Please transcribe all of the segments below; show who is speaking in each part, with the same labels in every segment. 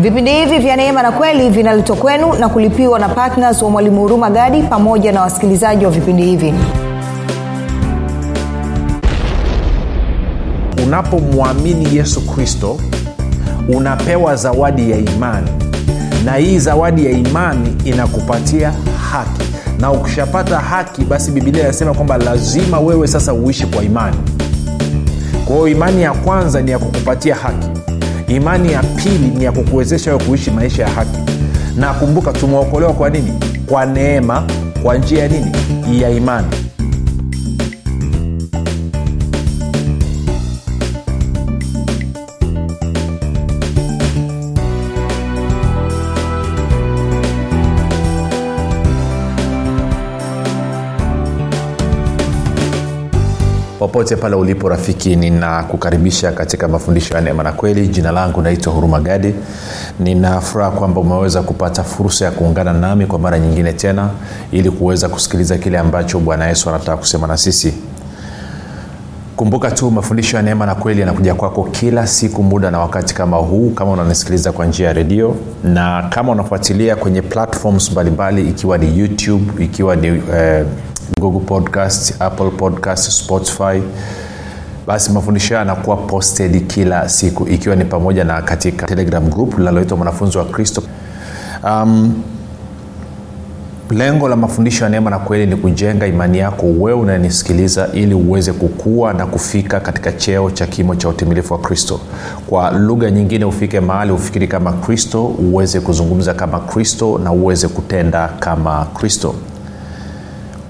Speaker 1: vipindi hivi vya neema na kweli vinaletwa kwenu na kulipiwa na ptns wa mwalimu huruma gadi pamoja na wasikilizaji wa vipindi hivi.
Speaker 2: Unapomwamini yesu kristo unapewa zawadi ya imani. Na hii zawadi ya imani inakupatia haki. Na ukishapata haki basi bibilia inasema kwamba lazima wewe sasa uishi kwa imani. Kwa hiyo imani ya kwanza ni ya kukupatia haki imani ya pili ni ya kukuwezesha wewe kuishi maisha ya haki. Na kumbuka tumeokolewa kwa nini? Kwa neema kwa njia ya nini? Ya imani popote pale ulipo rafiki ninakukaribisha katika mafundisho ya neema na kweli. Jina langu naitwa huruma gadi. Ninafuraha kwamba umeweza kupata fursa ya kuungana nami kwa mara nyingine tena ili kuweza kusikiliza kile ambacho bwana yesu anataka kusema na sisi. Kumbuka tu mafundisho ya neema na kweli yanakuja kwako kila siku muda na wakati kama huu kama unanisikiliza kwa njia ya redio na kama unafuatilia kwenye platforms mbalimbali ikiwa ni youtube ikiwa ni eh, google podcast apple podcast spotify. Basi mafundisho hayo yanakuwa posted kila siku ikiwa ni pamoja na katika telegram group linaloitwa mwanafunzi wa kristo. Um, lengo la mafundisho ya neema na kweli ni kujenga imani yako wewe unanisikiliza ili uweze kukua na kufika katika cheo cha kimo cha utimilifu wa kristo. Kwa lugha nyingine ufike mahali ufikiri kama kristo uweze kuzungumza kama kristo na uweze kutenda kama kristo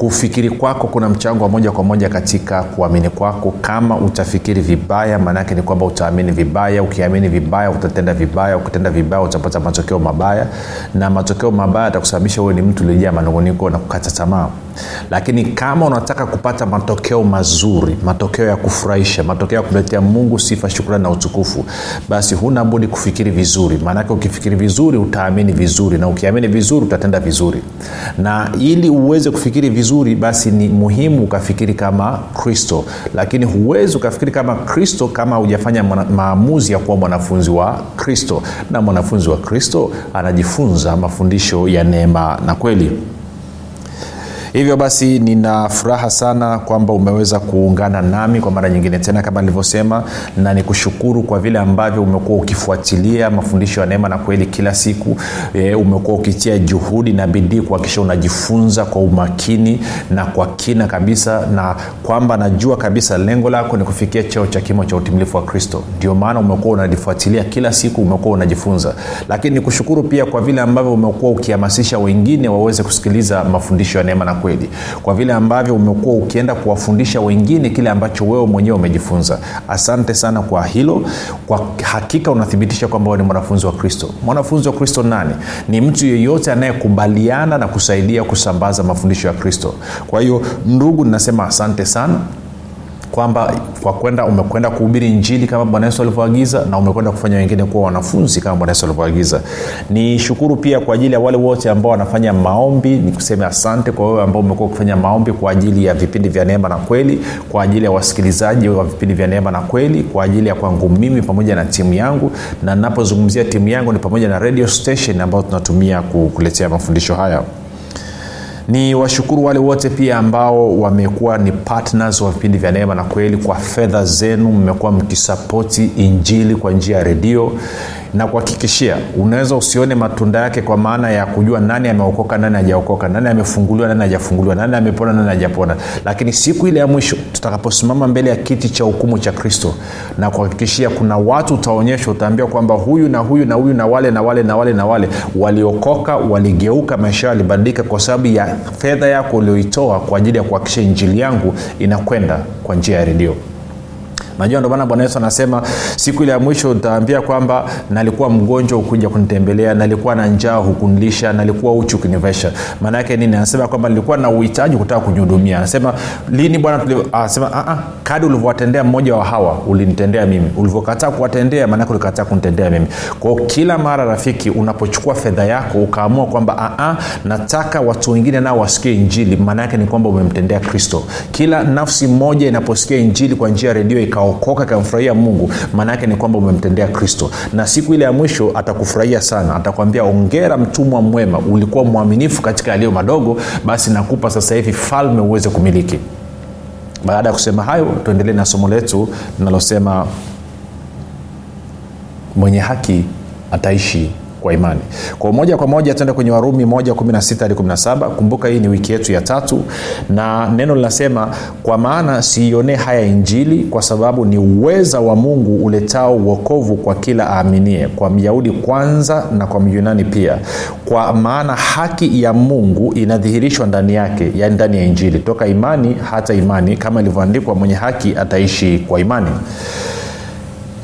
Speaker 2: kufikiri kwako kuna mchango wa moja kwa moja katika kuamini kwako. Kama utafikiri vibaya maanaake ni kwamba utaamini vibaya. Ukiamini vibaya utatenda vibaya. Ukitenda vibaya utapata matokeo mabaya. Na matokeo mabaya atakusababisha huwe ni mtu uliojaa manunguniko na kukata tamaa. Lakini kama unataka kupata matokeo mazuri matokeo ya kufurahisha matokeo ya kumletea mungu sifa shukrani na utukufu basi huna budi kufikiri vizuri. Maanake ukifikiri vizuri utaamini vizuri. Na ukiamini vizuri utatenda vizuri. Na ili uweze kufikiri vizuri basi ni muhimu ukafikiri kama kristo. Lakini huwezi ukafikiri kama kristo kama hujafanya maamuzi ya kuwa mwanafunzi wa kristo. Na mwanafunzi wa kristo anajifunza mafundisho ya neema na kweli hivyo basi nina furaha sana kwamba umeweza kuungana nami kwa mara nyingine tena kama nilivyosema na nikushukuru kwa vile ambavyo umekuwa ukifuatilia mafundisho ya neema na kweli kila siku. E, umekuwa ukitia juhudi na bidii kuhakikisha unajifunza kwa umakini na kwa kina kabisa na kwamba najua kabisa lengo lako ni kufikia cheo cha kimo cha utimilifu wa kristo. Ndio maana umekuwa unalifuatilia kila siku umekuwa unajifunza. Lakini nikushukuru pia kwa vile ambavyo umekuwa ukihamasisha wengine waweze kusikiliza mafundisho ya neema na kweli. Kwa vile ambavyo umekuwa ukienda kuwafundisha wengine kile ambacho wewe mwenyewe umejifunza. Asante sana kwa hilo. Kwa hakika unathibitisha kwamba ni mwanafunzi wa kristo. Mwanafunzi wa kristo nani? Ni mtu yeyote anayekubaliana na kusaidia kusambaza mafundisho ya kristo. Kwa hiyo ndugu ninasema asante sana kwamba kwa kwenda umekwenda kuhubiri njili kama bwana yesu alivyoagiza na umekwenda kufanya wengine kuwa wanafunzi kama bwana yesu alivyoagiza. Ni shukuru pia kwa ajili ya wale wote ambao wanafanya maombi. Ni kuseme asante kwa wewe ambao umekuwa ukifanya maombi kwa ajili ya vipindi vya neema na kweli kwa ajili ya wasikilizaji wa vipindi vya neema na kweli kwa ajili ya kwangu mimi pamoja na timu yangu. Na napozungumzia timu yangu ni pamoja na radio station ambayo tunatumia kukuletea mafundisho haya ni washukuru wale wote pia ambao wamekuwa ni partners wa vipindi vya neema na kweli. Kwa fedha zenu mmekuwa mkisapoti injili kwa njia ya redio na kuhakikishia unaweza usione matunda yake kwa maana ya kujua nani ameokoka nani hajaokoka nani amefunguliwa nani hajafunguliwa nani amepona nani hajapona. Lakini siku ile ya mwisho tutakaposimama mbele ya kiti cha hukumu cha kristo na kuhakikishia kuna watu utaonyeshwa utaambia kwamba huyu na huyu na huyu na wale na wale na wale na wale waliokoka waligeuka maisha yao yalibadilika kwa sababu ya fedha yako ulioitoa kwa ajili ya kuhakikisha injili yangu inakwenda kwa njia ya redio najua ndomana bwana yesu anasema siku ile ya mwisho utaambia kwamba nalikuwa mgonjwa ukuja kunitembelea nalikuwa na njaa hukunilisha nalikuwa uchi ukinivesha maana nini? Anasema kwamba nilikuwa na uhitaji kutaka kujihudumia anasema lini bwana anasema kadi ulivyowatendea mmoja wa hawa ulinitendea mimi. Ulivyokataa kuwatendea maanake ulikataa kunitendea mimi. Kwao kila mara rafiki unapochukua fedha yako ukaamua kwamba nataka watu wengine nao wasikie injili maana ni kwamba umemtendea kristo. Kila nafsi moja inaposikia injili kwa njia ya redio ikaokoka ukaokoka akamfurahia mungu maana yake ni kwamba umemtendea kristo. Na siku ile ya mwisho atakufurahia sana atakwambia ongera mtumwa mwema ulikuwa mwaminifu katika yaliyo madogo basi nakupa sasa hivi falme uweze kumiliki. Baada ya kusema hayo tuendelee na somo letu linalosema mwenye haki ataishi kwa imani. Kwa moja kwa moja tuenda kwenye warumi 116 hadi 17 kumbuka hii ni wiki yetu ya tatu na neno linasema kwa maana siionee haya injili kwa sababu ni uweza wa mungu uletao uokovu kwa kila aaminie kwa myahudi kwanza na kwa myunani pia. Kwa maana haki ya mungu inadhihirishwa ndani yake yani ndani ya injili. Toka imani hata imani kama ilivyoandikwa mwenye haki ataishi kwa imani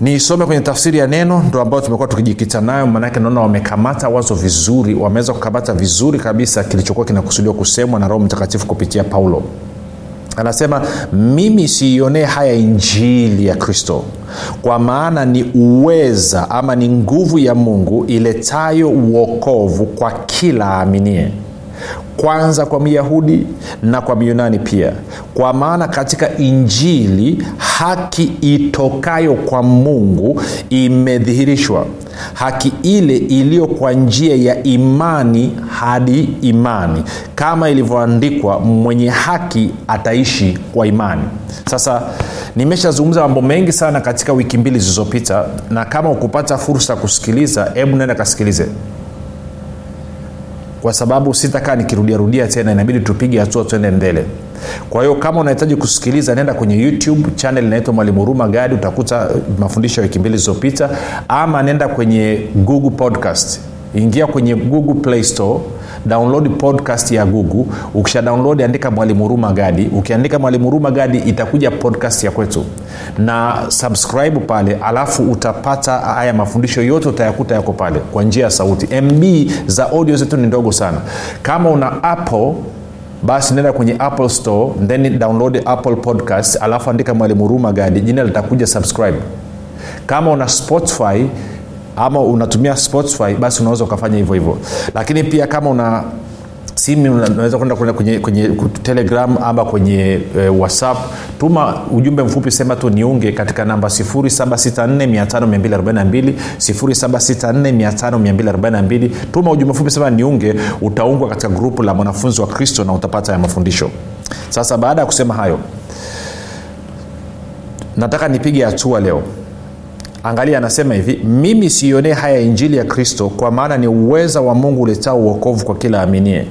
Speaker 2: nisome kwenye tafsiri ya neno ndo ambayo tumekuwa tukijikita nayo maanake naona wamekamata wazo vizuri wameweza kukamata vizuri kabisa kilichokuwa kinakusudiwa kusemwa na roho mtakatifu kupitia paulo. Anasema mimi siionee haya injili ya kristo kwa maana ni uweza ama ni nguvu ya mungu iletayo uokovu kwa kila aaminie kwanza kwa myahudi na kwa myunani pia. Kwa maana katika injili haki itokayo kwa mungu imedhihirishwa. Haki ile iliyo kwa njia ya imani hadi imani. Kama ilivyoandikwa mwenye haki ataishi kwa imani. Sasa nimeshazungumza mambo mengi sana katika wiki mbili zilizopita na kama ukupata fursa ya kusikiliza hebu naenda kasikilize kwa sababu sitakaa nikirudiarudia tena inabidi tupige hatua tuende mbele. Kwa hiyo kama unahitaji kusikiliza nenda kwenye youtube chanel inaitwa mwalimu huruma gadi utakuta mafundisho ya wiki mbili zilizopita. Ama nenda kwenye google podcast. Ingia kwenye google play store download podcast ya google. Ukisha download andika mwalimu huruma gadi. Ukiandika mwalimu huruma gadi itakuja podcast ya kwetu. Na subscribe pale alafu utapata haya mafundisho yote utayakuta yako pale kwa njia ya sauti. Mb za audio zetu ni ndogo sana. Kama una apple basi nenda kwenye apple store then download apple podcast alafu andika mwalimu huruma gadi. Jina litakuja subscribe. Kama una spotify ama unatumia spotify basi unaweza ukafanya hivyo hivyo. Lakini pia kama una simu unaweza kwenda kwenye, kwenye, telegram ama kwenye e, whatsapp tuma ujumbe mfupi sema tu niunge katika namba 7645242 7645242 tuma ujumbe mfupi sema niunge utaungwa katika grupu la mwanafunzi wa kristo na utapata ya mafundisho. Sasa baada ya kusema hayo nataka nipige hatua leo angalia anasema hivi mimi siionee haya injili ya kristo kwa maana ni uweza wa mungu uletao uokovu kwa kila aminie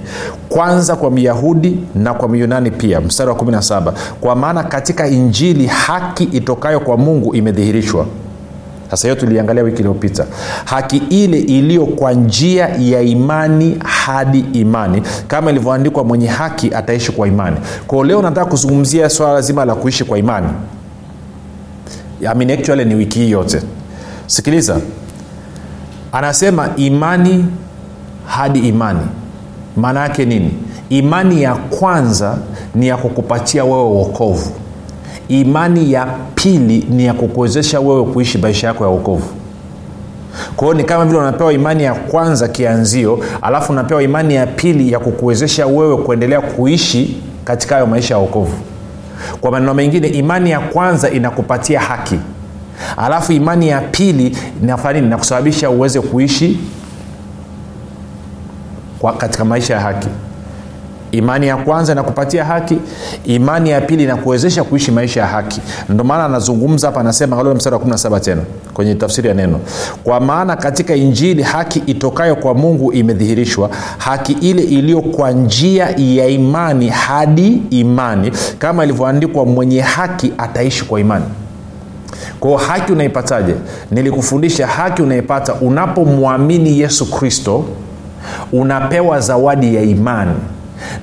Speaker 2: kwanza kwa myahudi na kwa myunani pia. Mstari wa 17 kwa maana katika injili haki itokayo kwa mungu imedhihirishwa. Sasa hiyo tuliangalia wiki iliyopita. Haki ile iliyo kwa njia ya imani hadi imani. Kama ilivyoandikwa mwenye haki ataishi kwa imani. Kwao leo nataka kuzungumzia swala zima la kuishi kwa imani Mean, actually ni wiki hii yote. Sikiliza. Anasema imani hadi imani. Maana yake nini? Imani ya kwanza ni ya kukupatia wewe uokovu imani ya pili ni ya kukuwezesha wewe kuishi maisha yako ya uokovu kwa hiyo ni kama vile unapewa imani ya kwanza kianzio alafu unapewa imani ya pili ya kukuwezesha wewe kuendelea kuishi katika hayo maisha ya uokovu kwa maneno mengine imani ya kwanza inakupatia haki. Alafu imani ya pili inafanya nini? Inakusababisha uweze kuishi kwa katika maisha ya haki imani ya kwanza inakupatia haki imani ya pili inakuwezesha kuishi maisha ya haki. Ndio maana anazungumza hapa anasema kalole mstari wa 17 tena kwenye tafsiri ya neno kwa maana katika injili haki itokayo kwa mungu imedhihirishwa haki ile iliyo kwa njia ya imani hadi imani kama ilivyoandikwa mwenye haki ataishi kwa imani. Kwao haki unaipataje? Nilikufundisha haki unaipata unapomwamini yesu kristo unapewa zawadi ya imani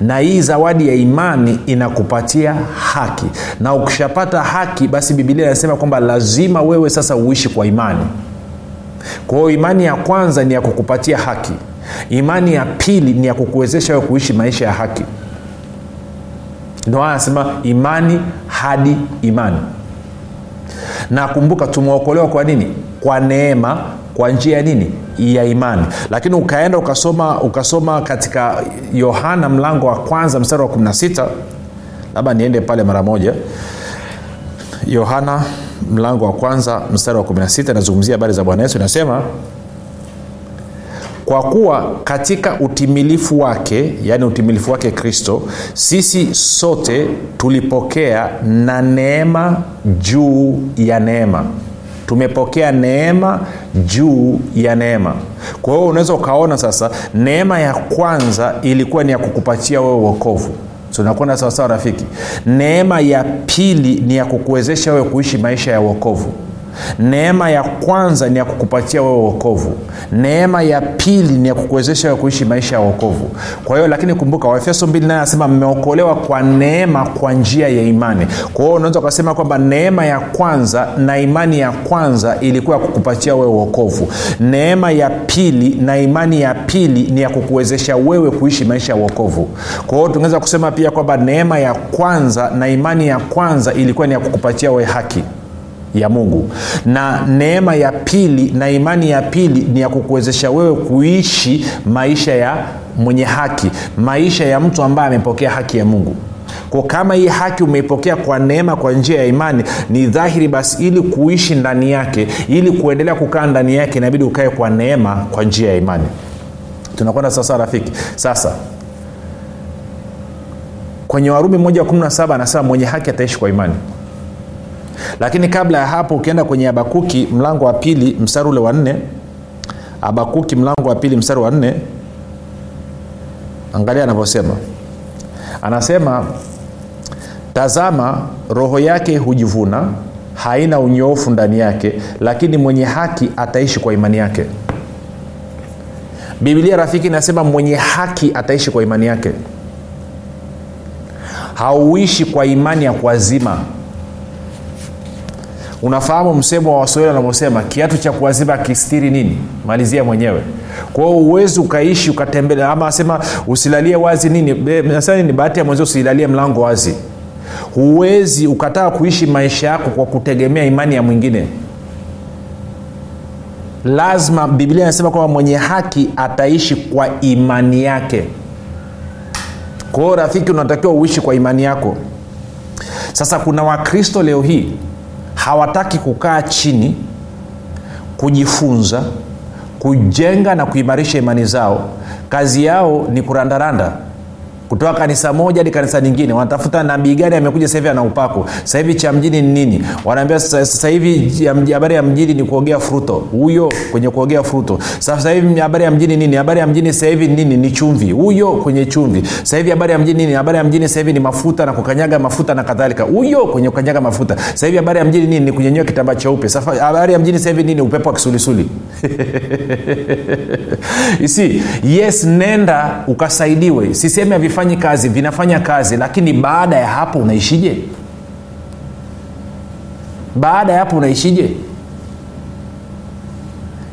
Speaker 2: na hii zawadi ya imani inakupatia haki. Na ukishapata haki basi bibilia inasema kwamba lazima wewe sasa uishi kwa imani. Kwa hiyo imani ya kwanza ni ya kukupatia haki. Imani ya pili ni ya kukuwezesha wewe kuishi maisha ya haki. Ndo anasema imani hadi imani. Na kumbuka tumeokolewa kwa nini? Kwa neema kwa njia ya nini ya imani. Lakini ukaenda ukasoma ukasoma katika yohana mlango wa kwanza mstari wa 16 labda niende pale mara moja. Yohana mlango wa kwanza mstari wa 16 inazungumzia habari za bwana yesu. Inasema kwa kuwa katika utimilifu wake yaani utimilifu wake kristo sisi sote tulipokea na neema juu ya neema tumepokea neema juu ya neema. Kwa hiyo unaweza ukaona sasa neema ya kwanza ilikuwa ni ya kukupatia wewe uokovu tunakwenda sawasawa rafiki. Neema ya pili ni ya kukuwezesha wewe kuishi maisha ya uokovu neema ya kwanza ni ya kukupatia wewe uokovu neema ya pili ni ya kukuwezesha wewe kuishi maisha ya uokovu kwa hiyo lakini kumbuka waefeso 2 naye anasema mmeokolewa kwa neema kwa njia ya imani. Kwa hiyo unaweza ukasema kwamba neema ya kwanza na imani ya kwanza ilikuwa ya kukupatia wewe uokovu neema ya pili na imani ya pili ni ya kukuwezesha wewe kuishi maisha ya uokovu kwa hiyo tunaweza kusema pia kwamba neema ya kwanza na imani ya kwanza ilikuwa ni ya kukupatia wewe haki ya mungu. Na neema ya pili na imani ya pili ni ya kukuwezesha wewe kuishi maisha ya mwenye haki maisha ya mtu ambaye amepokea haki ya mungu. Kwa kama hii haki umeipokea kwa neema kwa njia ya imani ni dhahiri basi ili kuishi ndani yake ili kuendelea kukaa ndani yake inabidi ukae kwa neema kwa njia ya imani. Tunakwenda sasa rafiki. Sasa kwenye warumi moja 17 anasema mwenye haki ataishi kwa imani lakini kabla ya hapo ukienda kwenye habakuki mlango wa pili mstari ule wa nne. Habakuki mlango wa pili mstari wa nne. Angalia anavyosema. Anasema tazama roho yake hujivuna haina unyoofu ndani yake lakini mwenye haki ataishi kwa imani yake. Biblia rafiki inasema mwenye haki ataishi kwa imani yake. Hauishi kwa imani ya kuazima unafahamu msemo wa waswahili wanavyosema kiatu cha kuwaziba kistiri nini? Malizia mwenyewe. Kwa hiyo uwezi ukaishi ukatembelea. Ama asema usilalie wazi nini? Nasema nini? Bahati ya mwenzio usilalie mlango wazi. Huwezi ukataka kuishi maisha yako kwa kutegemea imani ya mwingine. Lazima biblia inasema kwamba mwenye haki ataishi kwa imani yake. Kwa hiyo rafiki unatakiwa uishi kwa imani yako. Sasa kuna wakristo leo hii hawataki kukaa chini kujifunza kujenga na kuimarisha imani zao. Kazi yao ni kurandaranda kutoka kanisa moja hadi kanisa nyingine. Wanatafuta nabii gani amekuja sahivi ana upako sahivi cha mjini ni nini? Wanaambia sasa habari ya mjini ni kuogea fruto. Huyo kwenye kuogea fruto. Sasa habari ya mjini nini? Habari ya mjini sahivi nini? Ni chumvi. Huyo kwenye chumvi. Sahivi habari ya mjini nini? Habari ya mjini sahivi ni mafuta na kukanyaga mafuta na kadhalika. Huyo kwenye kukanyaga mafuta. Sahivi habari ya mjini nini? Ni kunyenyua kitambaa cheupe. Habari ya mjini sahivi nini? Upepo wa kisulisuli. Isi yes nenda ukasaidiwe. Siseme havifanyi kazi vinafanya kazi lakini baada ya hapo unaishije? Baada ya hapo unaishije?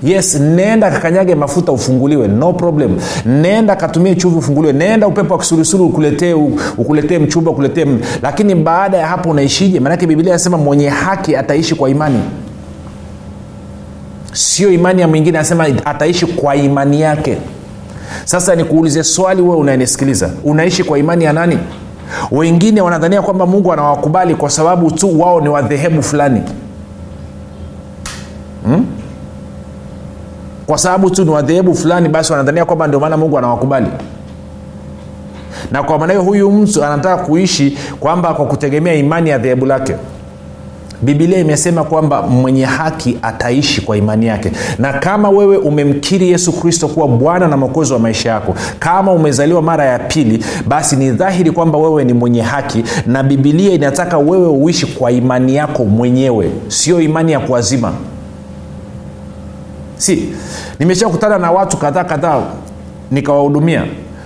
Speaker 2: Yes nenda kakanyage mafuta ufunguliwe no problem. Nenda katumie chuvi ufunguliwe nenda upepo wa kisulisuli ukuletee ukuletee mchumba ukuletee m... lakini baada ya hapo unaishije? Maanake bibilia anasema mwenye haki ataishi kwa imani. Sio imani ya mwingine anasema ataishi kwa imani yake sasa nikuulize swali wewe unanisikiliza unaishi kwa imani ya nani? Wengine wanadhania kwamba mungu anawakubali kwa sababu tu wao ni wadhehebu fulani. Hmm? kwa sababu tu ni wadhehebu fulani basi wanadhania kwamba ndio maana mungu anawakubali. Na kwa maana hiyo huyu mtu anataka kuishi kwamba kwa kutegemea imani ya dhehebu lake bibilia imesema kwamba mwenye haki ataishi kwa imani yake. Na kama wewe umemkiri yesu kristo kuwa bwana na mwokozi wa maisha yako kama umezaliwa mara ya pili basi ni dhahiri kwamba wewe ni mwenye haki na bibilia inataka wewe uishi kwa imani yako mwenyewe sio imani ya kuazima. Si nimeshakutana na watu kadhaa kadhaa nikawahudumia.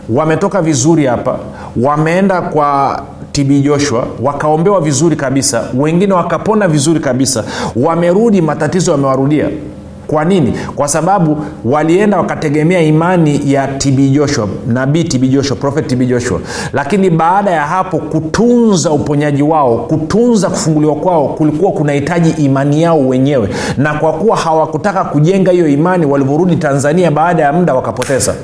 Speaker 2: Wametoka vizuri hapa wameenda kwa tb joshua wakaombewa vizuri kabisa wengine wakapona vizuri kabisa wamerudi matatizo yamewarudia. Kwa nini? Kwa sababu walienda wakategemea imani ya tb joshua nabii tb joshua profet tb joshua. Lakini baada ya hapo kutunza uponyaji wao kutunza kufunguliwa kwao kulikuwa kunahitaji imani yao wenyewe. Na kwa kuwa hawakutaka kujenga hiyo imani walivyorudi tanzania baada ya muda wakapoteza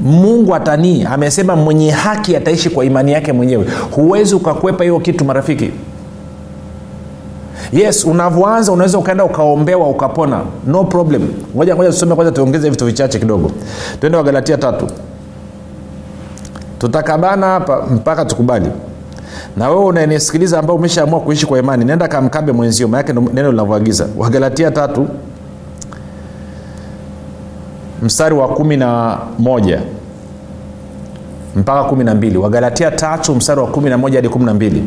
Speaker 2: mungu atanii amesema mwenye haki ataishi kwa imani yake mwenyewe. Huwezi ukakwepa hiyo kitu marafiki. Yes unavyoanza unaweza ukaenda ukaombewa ukapona. No problem. Ngoja ngoja tusome kwanza tuongeze vitu vichache kidogo. Twende wagalatia tatu. Tutakabana hapa mpaka tukubali. Na wewe unanisikiliza ambao umeshaamua kuishi kwa imani nenda kamkabe mwenzio maanake neno linavyoagiza. Wagalatia tatu mstari wa kumi na moja. Mpaka kumi na mbili. Wagalatia tatu mstari wa kumi na moja hadi kumi na mbili.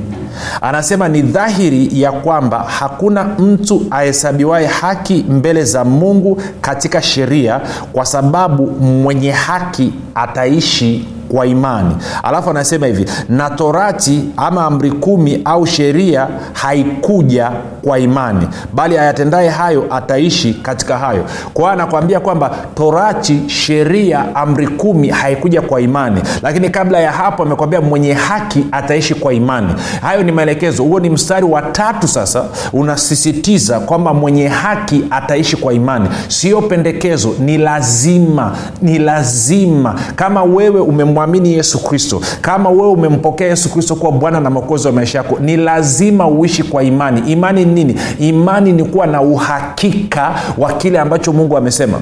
Speaker 2: Anasema ni dhahiri ya kwamba hakuna mtu ahesabiwaye haki mbele za mungu katika sheria kwa sababu mwenye haki ataishi kwa imani. Alafu anasema hivi na torati ama amri kumi au sheria haikuja kwa imani bali ayatendaye hayo ataishi katika hayo. Kwa hiyo anakwambia kwamba torati sheria amri kumi haikuja kwa imani. Lakini kabla ya hapo amekwambia mwenye haki ataishi kwa imani. Hayo ni maelekezo. Huo ni mstari wa tatu sasa unasisitiza kwamba mwenye haki ataishi kwa imani. Sio pendekezo ni lazima ni lazima. Kama wewe umemwamini yesu kristo. Kama wewe umempokea yesu kristo kuwa bwana na mwokozi wa maisha yako ni lazima uishi kwa imani. Imani ni nini? Imani ni kuwa na uhakika wa kile ambacho mungu amesema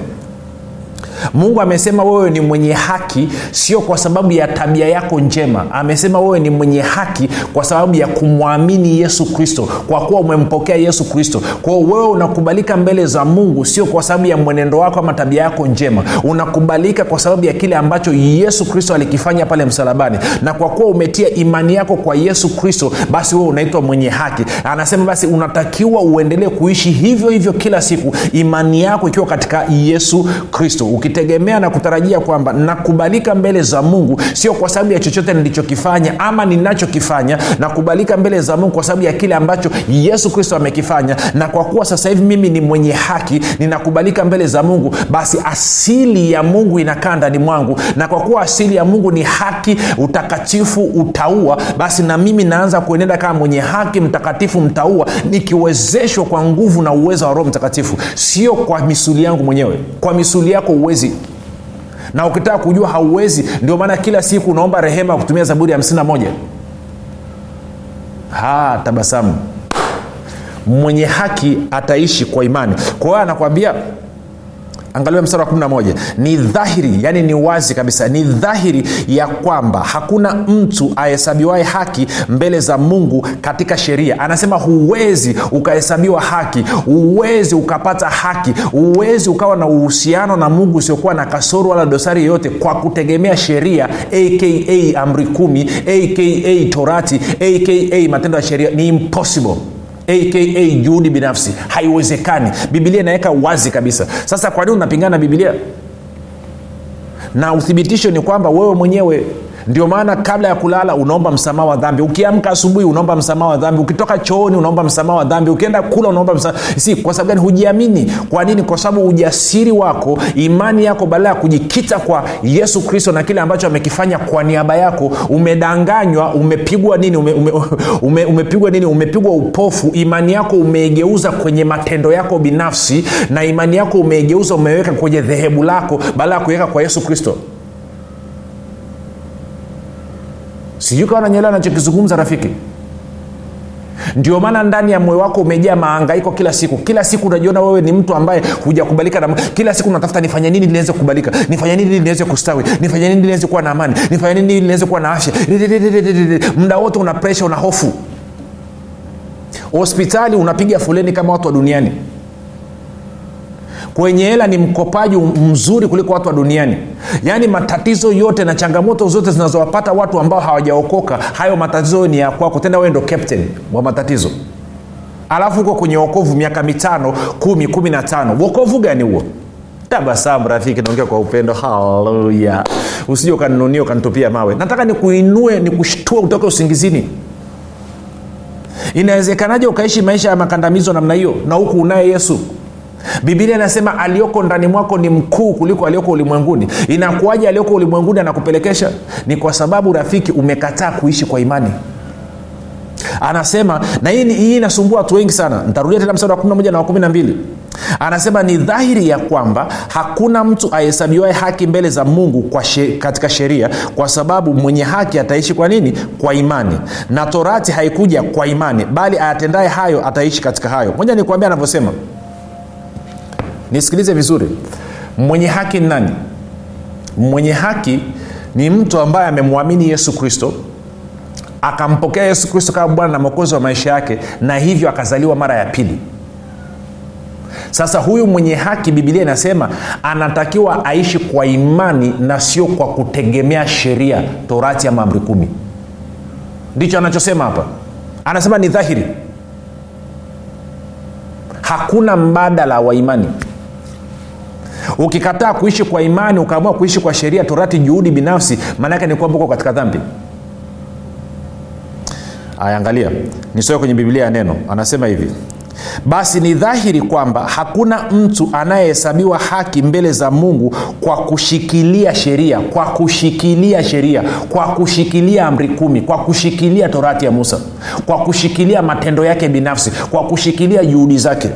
Speaker 2: mungu amesema wewe ni mwenye haki sio kwa sababu ya tabia yako njema. Amesema wewe ni mwenye haki kwa sababu ya kumwamini yesu kristo. Kwa kuwa umempokea yesu kristo. Kwao wewe unakubalika mbele za mungu sio kwa sababu ya mwenendo wako ama tabia yako njema. Unakubalika kwa sababu ya kile ambacho yesu kristo alikifanya pale msalabani. Na kwa kuwa umetia imani yako kwa yesu kristo basi wewe unaitwa mwenye haki. Anasema basi unatakiwa uendelee kuishi hivyo hivyo kila siku imani yako ikiwa katika yesu kristo ukitegemea na kutarajia kwamba nakubalika mbele za mungu sio kwa sababu ya chochote nilichokifanya ama ninachokifanya. Nakubalika mbele za mungu kwa sababu ya kile ambacho yesu kristo amekifanya. Na kwa kuwa sasa hivi mimi ni mwenye haki ninakubalika mbele za mungu basi asili ya mungu inakaa ndani mwangu. Na kwa kuwa asili ya mungu ni haki utakatifu utaua basi na mimi naanza kuenenda kama mwenye haki mtakatifu mtaua nikiwezeshwa kwa nguvu na uwezo wa roho mtakatifu. Sio kwa misuli yangu mwenyewe kwa misuli yako uwezi na ukitaka kujua hauwezi ndio maana kila siku unaomba rehema kutumia zaburi ya 51 ha tabasamu. Mwenye haki ataishi kwa imani. Kwa hiyo anakwambia angalia mstari wa 11 ni dhahiri yani ni wazi kabisa ni dhahiri ya kwamba hakuna mtu ahesabiwae haki mbele za mungu katika sheria. Anasema huwezi ukahesabiwa haki huwezi ukapata haki huwezi ukawa na uhusiano na mungu usiokuwa na kasoro wala dosari yoyote kwa kutegemea sheria aka amri kumi aka torati aka matendo ya sheria. Ni impossible aka juhudi binafsi. Haiwezekani. Bibilia inaweka wazi kabisa. Sasa kwa nini unapingana na bibilia na uthibitisho ni kwamba wewe mwenyewe ndio maana kabla ya kulala unaomba msamaha wa dhambi. Ukiamka asubuhi unaomba msamaha wa dhambi. Ukitoka chooni unaomba msamaha wa dhambi. Ukienda kula unaomba msamaha. Si kwa sababu gani? Hujiamini. Kwa nini? Kwa sababu ujasiri wako imani yako badala ya kujikita kwa yesu kristo na kile ambacho amekifanya kwa niaba yako umedanganywa umepigwa nini ume, ume, ume, umepigwa nini umepigwa upofu. Imani yako umeigeuza kwenye matendo yako binafsi na imani yako umeigeuza umeweka kwenye dhehebu lako badala ya kuweka kwa yesu kristo sijui kawa nanyelewa nachokizungumza rafiki. Ndio maana ndani ya moyo wako umejaa maangaiko kila siku. Kila siku unajiona wewe ni mtu ambaye hujakubalika na kila siku unatafuta nifanye nini niweze kukubalika? Nifanye nini ili niweze kustawi? Nifanye nini niweze kuwa na amani? Nifanye nini niweze kuwa na afya? Muda wote una presha una hofu. Hospitali unapiga foleni kama watu wa duniani kwenye hela ni mkopaji mzuri kuliko watu wa duniani. Yaani matatizo yote na changamoto zote zinazowapata watu ambao hawajaokoka hayo matatizo ni ya kwako. Tena wewe ndo captain wa matatizo. Alafu huko kwenye wokovu miaka mitano kumi kumi na tano. Wokovu gani huo? Tabasamu rafiki naongea kwa upendo. Haleluya. Usije ukaninunia ukanitupia mawe. Nataka nikuinue nikushtua kutoka usingizini. Inawezekanaje ukaishi maisha ya makandamizo namna hiyo na huku unaye yesu bibilia inasema aliyoko ndani mwako ni mkuu kuliko aliyoko ulimwenguni. Inakuwaje aliyoko ulimwenguni anakupelekesha? Ni kwa sababu rafiki umekataa kuishi kwa imani. Anasema na hii, inasumbua watu wengi sana. Ntarudia tena msara wa 11 na wa 12 anasema ni dhahiri ya kwamba hakuna mtu ahesabiwae haki mbele za mungu kwa she, katika sheria kwa sababu mwenye haki ataishi kwa nini? Kwa imani. Na torati haikuja kwa imani bali ayatendaye hayo ataishi katika hayo. Moja nikuambia anavyosema nisikilize vizuri. Mwenye haki ni nani? Mwenye haki ni mtu ambaye amemwamini yesu kristo akampokea yesu kristo kama bwana na mwokozi wa maisha yake na hivyo akazaliwa mara ya pili. Sasa huyu mwenye haki bibilia inasema anatakiwa aishi kwa imani na sio kwa kutegemea sheria torati ama amri kumi. Ndicho anachosema hapa. Anasema ni dhahiri. Hakuna mbadala wa imani ukikataa kuishi kwa imani ukaamua kuishi kwa sheria torati juhudi binafsi maanaake ni kwamba uko katika dhambi. Ayaangalia nisoe kwenye biblia ya neno. Anasema hivi. Basi ni dhahiri kwamba hakuna mtu anayehesabiwa haki mbele za mungu kwa kushikilia sheria kwa kushikilia sheria kwa kushikilia amri kumi kwa kushikilia torati ya musa kwa kushikilia matendo yake binafsi kwa kushikilia juhudi zake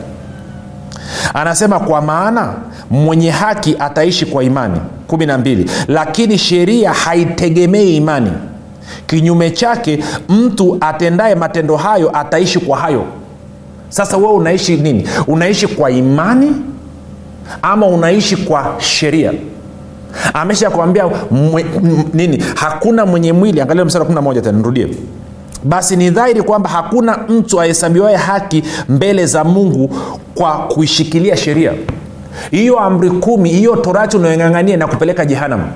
Speaker 2: anasema kwa maana mwenye haki ataishi kwa imani. 12 lakini sheria haitegemei imani. Kinyume chake mtu atendaye matendo hayo ataishi kwa hayo. Sasa wewe unaishi nini? Unaishi kwa imani ama unaishi kwa sheria? Amesha kuambia nini? Hakuna mwenye mwili. Angalia msara 11 tena nirudie basi ni dhahiri kwamba hakuna mtu ahesabiwae haki mbele za mungu kwa kuishikilia sheria. Hiyo amri kumi hiyo torati unayong'ang'ania na kupeleka jehanamu.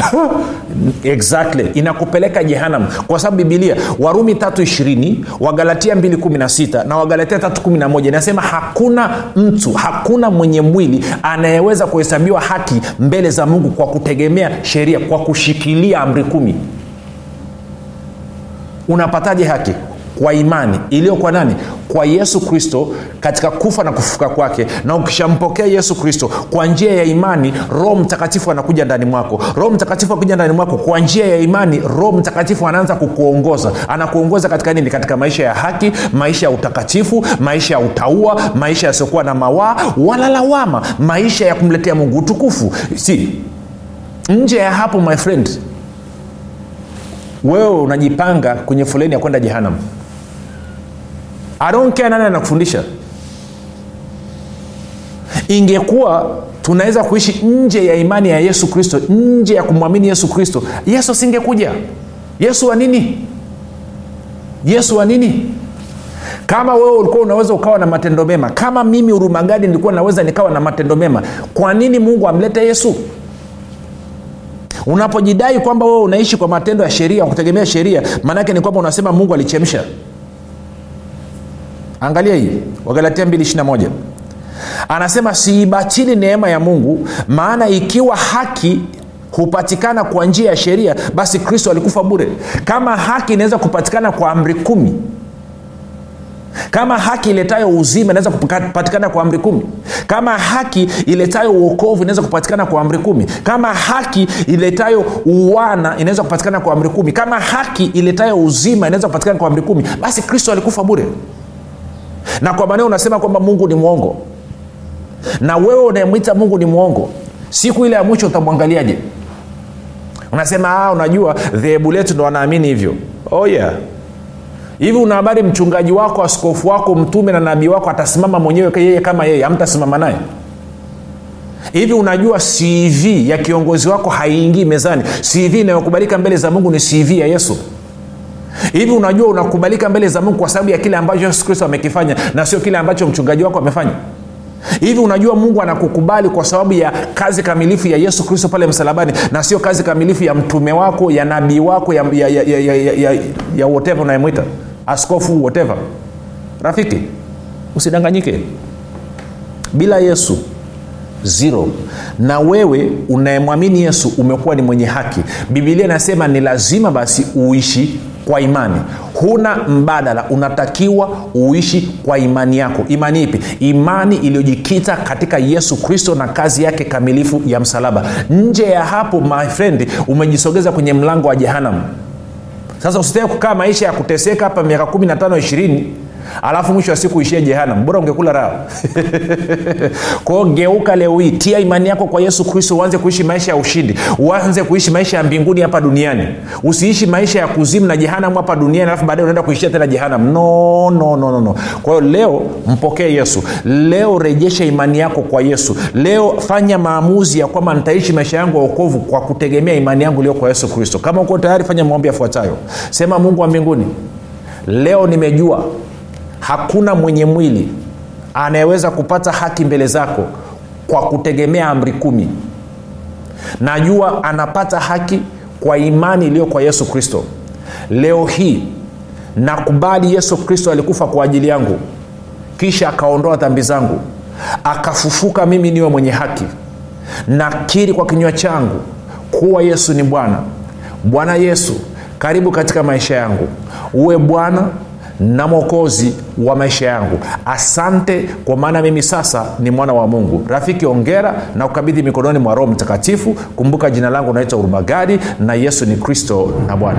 Speaker 2: Exactly. Inakupeleka jehanam kwa sababu bibilia warumi 3 wagalatia 216 na wagalatia 311 inasema hakuna mtu hakuna mwenye mwili anayeweza kuhesabiwa haki mbele za mungu kwa kutegemea sheria kwa kushikilia amri kumi unapataje haki? Kwa imani. Iliyo kwa nani? Kwa yesu kristo katika kufa na kufufuka kwake. Na ukishampokea yesu kristo kwa njia ya imani roho mtakatifu anakuja ndani mwako. Roho mtakatifu akuja ndani mwako kwa njia ya imani roho mtakatifu anaanza kukuongoza. Anakuongoza katika nini? Katika maisha ya haki maisha ya utakatifu maisha ya utaua maisha yasiokuwa na mawaa wala lawama. Maisha ya kumletea mungu utukufu. Si nje ya hapo my friend wewe unajipanga kwenye foleni ya kwenda jehanam adonkea nani anakufundisha. Ingekuwa tunaweza kuishi nje ya imani ya yesu kristo nje ya kumwamini yesu kristo yesu asingekuja. Yesu wa nini? Yesu wa nini? Kama wewe ulikuwa unaweza ukawa na matendo mema kama mimi urumagadi nilikuwa naweza nikawa na matendo mema kwa nini mungu amlete yesu unapojidai kwamba wewe unaishi kwa matendo ya sheria kutegemea sheria maanaake ni kwamba unasema mungu alichemsha. Angalia hii wagalatia 221 anasema siibatili neema ya mungu maana ikiwa haki hupatikana kwa njia ya sheria basi kristo alikufa bure. Kama haki inaweza kupatikana kwa amri kumi kama haki iletayo uzima inaweza kupatikana kwa amri kumi. Kama haki iletayo uokovu inaweza kupatikana kwa amri kumi. Kama haki iletayo uwana inaweza kupatikana kwa amri kumi. Kama haki iletayo uzima inaweza kupatikana kwa amri kumi basi kristo alikufa bure. Na kwa maneo unasema kwamba mungu ni mwongo. Na wewe unayemwita mungu ni mwongo siku ile ya mwisho utamwangaliaje? Unasema ah, unajua dhehebu letu ndo wanaamini hivyo. Oh yeah hivi una habari mchungaji wako askofu wako mtume na nabii wako atasimama mwenyewe yeye kama yeye? Amtasimama naye? Hivi unajua cv ya kiongozi wako haiingii mezani? Cv inayokubalika mbele za mungu ni cv ya yesu? Hivi unajua unakubalika mbele za mungu kwa sababu ya kile ambacho yesu kristo amekifanya na sio kile ambacho mchungaji wako amefanya? Hivi unajua mungu anakukubali kwa sababu ya kazi kamilifu ya yesu kristo pale msalabani na sio kazi kamilifu ya mtume wako ya nabii wako ya, ya, ya, ya, ya, ya, ya whatever unayemwita askofu whatever. Rafiki usidanganyike. Bila yesu zero. Na wewe unayemwamini yesu umekuwa ni mwenye haki. Bibilia inasema ni lazima basi uishi kwa imani. Huna mbadala unatakiwa uishi kwa imani yako. Imani ipi? Imani iliyojikita katika yesu kristo na kazi yake kamilifu ya msalaba. Nje ya hapo my friend umejisogeza kwenye mlango wa jehanamu sasa usitake kukaa maisha ya kuteseka hapa miaka kumi na tano ishirini alafu mwisho wa siku ishie jehanam bora ungekula raha? Kwao geuka leo hii tia imani yako kwa yesu kristo uanze kuishi maisha ya ushindi uanze kuishi maisha ya mbinguni hapa duniani. Usiishi maisha ya kuzimu na jehanam hapa duniani alafu baadaye unaenda kuishia tena jehanam no no no no, leo mpokee yesu. Leo rejesha imani yako kwa yesu. Leo fanya maamuzi ya kwamba nitaishi maisha yangu ya ukovu kwa kutegemea imani yangu iliyo kwa yesu kristo. Kama uko tayari fanya maombi yafuatayo. Sema mungu wa mbinguni leo nimejua hakuna mwenye mwili anayeweza kupata haki mbele zako kwa kutegemea amri kumi. Najua anapata haki kwa imani iliyo kwa yesu kristo. Leo hii nakubali yesu kristo alikufa kwa ajili yangu kisha akaondoa dhambi zangu akafufuka mimi niwe mwenye haki. Nakiri kwa kinywa changu kuwa yesu ni bwana. Bwana yesu karibu katika maisha yangu. Uwe bwana na mwokozi wa maisha yangu. Asante kwa maana mimi sasa ni mwana wa mungu. Rafiki ongera na kukabidhi mikononi mwa roho mtakatifu. Kumbuka jina langu naitwa urumagadi na yesu ni kristo na bwana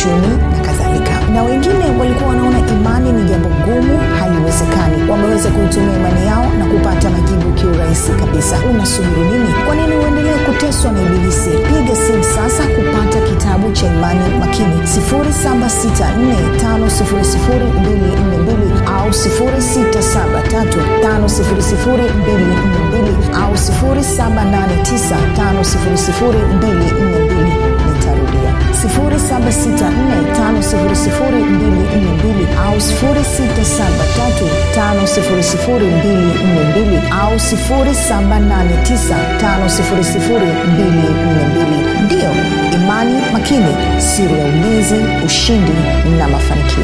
Speaker 1: kiuchumi na kadhalika. Na wengine walikuwa wanaona imani ni jambo gumu haiwezekani. Wameweza kuitumia imani yao na kupata majibu kiurahisi kabisa. Unasubiri nini? Kwa nini uendelee kuteswa na ibilisi? Piga simu sasa kupata kitabu cha imani makini. 7645242 au 673500242 au 7895002 0764500242 au 673500242 au 789500242 ndiyo imani makini siri ya ulinzi ushindi na mafanikio.